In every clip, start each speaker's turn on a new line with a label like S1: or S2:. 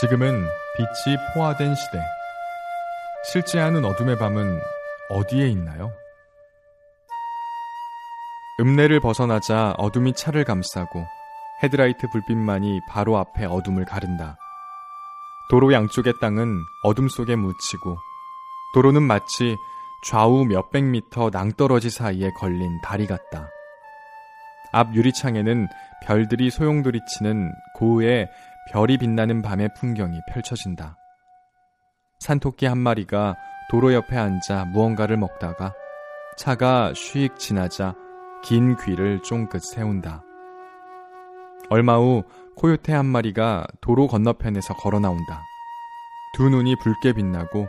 S1: 지금은 빛이 포화된 시대. 실제 않은 어둠의 밤은 어디에 있나요? 읍내를 벗어나자 어둠이 차를 감싸고 헤드라이트 불빛만이 바로 앞에 어둠을 가른다. 도로 양쪽의 땅은 어둠 속에 묻히고 도로는 마치 좌우 몇백 미터 낭떠러지 사이에 걸린 다리 같다. 앞 유리창에는 별들이 소용돌이치는 고흐의 별이 빛나는 밤의 풍경이 펼쳐진다. 산토끼 한 마리가 도로 옆에 앉아 무언가를 먹다가 차가 쉬익 지나자 긴 귀를 쫑긋 세운다. 얼마 후 코요테 한 마리가 도로 건너편에서 걸어 나온다. 두 눈이 붉게 빛나고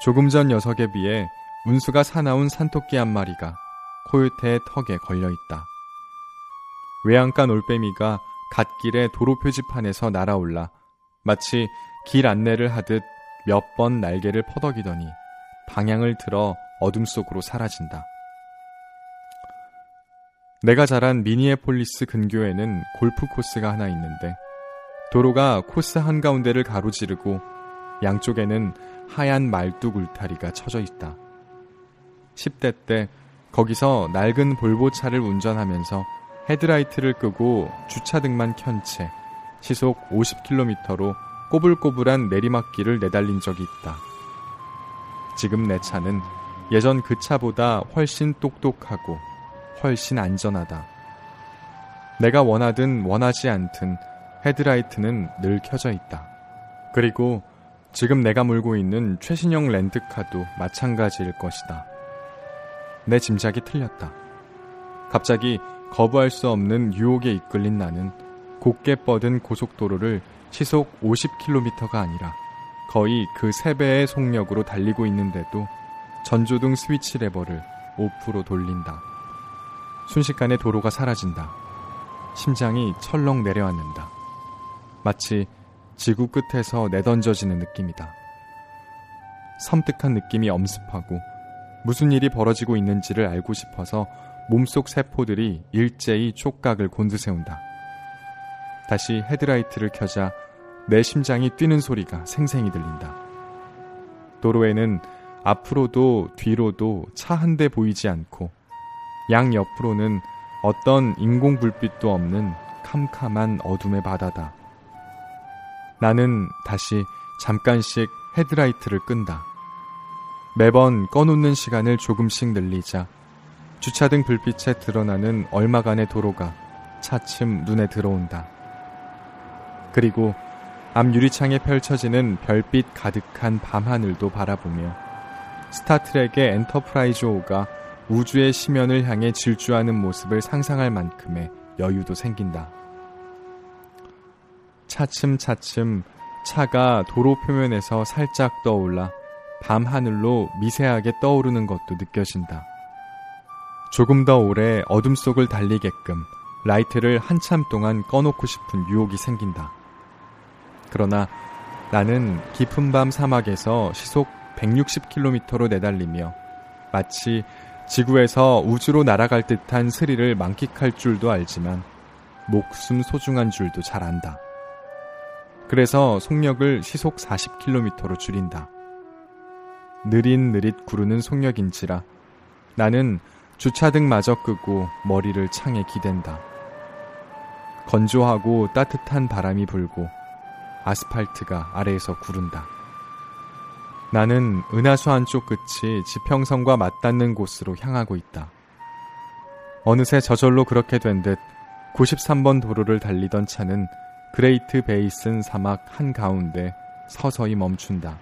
S1: 조금 전 녀석에 비해 운수가 사나운 산토끼 한 마리가 코요테의 턱에 걸려 있다. 외양간 올빼미가 갓길의 도로 표지판에서 날아올라 마치 길 안내를 하듯 몇 번 날개를 퍼덕이더니 방향을 틀어 어둠 속으로 사라진다. 내가 자란 미니애폴리스 근교에는 골프 코스가 하나 있는데 도로가 코스 한가운데를 가로지르고 양쪽에는 하얀 말뚝 울타리가 쳐져 있다. 10대 때 거기서 낡은 볼보차를 운전하면서 헤드라이트를 끄고 주차등만 켠 채 시속 50km로 꼬불꼬불한 내리막길을 내달린 적이 있다. 지금 내 차는 예전 그 차보다 훨씬 똑똑하고 훨씬 안전하다. 내가 원하든 원하지 않든 헤드라이트는 늘 켜져 있다. 그리고 지금 내가 몰고 있는 최신형 렌트카도 마찬가지일 것이다. 내 짐작이 틀렸다. 갑자기 거부할 수 없는 유혹에 이끌린 나는 곱게 뻗은 고속도로를 시속 50km가 아니라 거의 그 3배의 속력으로 달리고 있는데도 전조등 스위치 레버를 5% 돌린다. 순식간에 도로가 사라진다. 심장이 철렁 내려앉는다. 마치 지구 끝에서 내던져지는 느낌이다. 섬뜩한 느낌이 엄습하고 무슨 일이 벌어지고 있는지를 알고 싶어서 몸속 세포들이 일제히 촉각을 곤두세운다. 다시 헤드라이트를 켜자 내 심장이 뛰는 소리가 생생히 들린다. 도로에는 앞으로도 뒤로도 차 한 대 보이지 않고 양 옆으로는 어떤 인공 불빛도 없는 캄캄한 어둠의 바다다. 나는 다시 잠깐씩 헤드라이트를 끈다. 매번 꺼놓는 시간을 조금씩 늘리자 주차등 불빛에 드러나는 얼마간의 도로가 차츰 눈에 들어온다. 그리고 앞 유리창에 펼쳐지는 별빛 가득한 밤하늘도 바라보며 스타트렉의 엔터프라이즈 호가 우주의 심연을 향해 질주하는 모습을 상상할 만큼의 여유도 생긴다. 차츰차츰 차가 도로 표면에서 살짝 떠올라 밤하늘로 미세하게 떠오르는 것도 느껴진다. 조금 더 오래 어둠 속을 달리게끔 라이트를 한참 동안 꺼놓고 싶은 유혹이 생긴다. 그러나 나는 깊은 밤 사막에서 시속 160km로 내달리며 마치 지구에서 우주로 날아갈 듯한 스릴을 만끽할 줄도 알지만 목숨 소중한 줄도 잘 안다. 그래서 속력을 시속 40km로 줄인다. 느릿느릿 구르는 속력인지라 나는 주차등마저 끄고 머리를 창에 기댄다. 건조하고 따뜻한 바람이 불고 아스팔트가 아래에서 구른다. 나는 은하수 한쪽 끝이 지평선과 맞닿는 곳으로 향하고 있다. 어느새 저절로 그렇게 된 듯 93번 도로를 달리던 차는 그레이트 베이슨 사막 한가운데 서서히 멈춘다.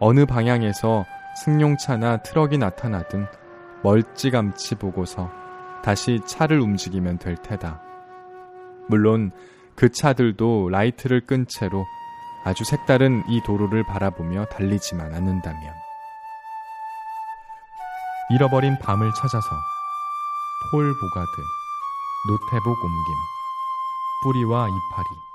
S1: 어느 방향에서 승용차나 트럭이 나타나든 멀찌감치 보고서 다시 차를 움직이면 될 테다. 물론 그 차들도 라이트를 끈 채로 아주 색다른 이 도로를 바라보며 달리지만 않는다면. 잃어버린 밤을 찾아서 폴 보가드, 노태복 옮김, 뿌리와 이파리.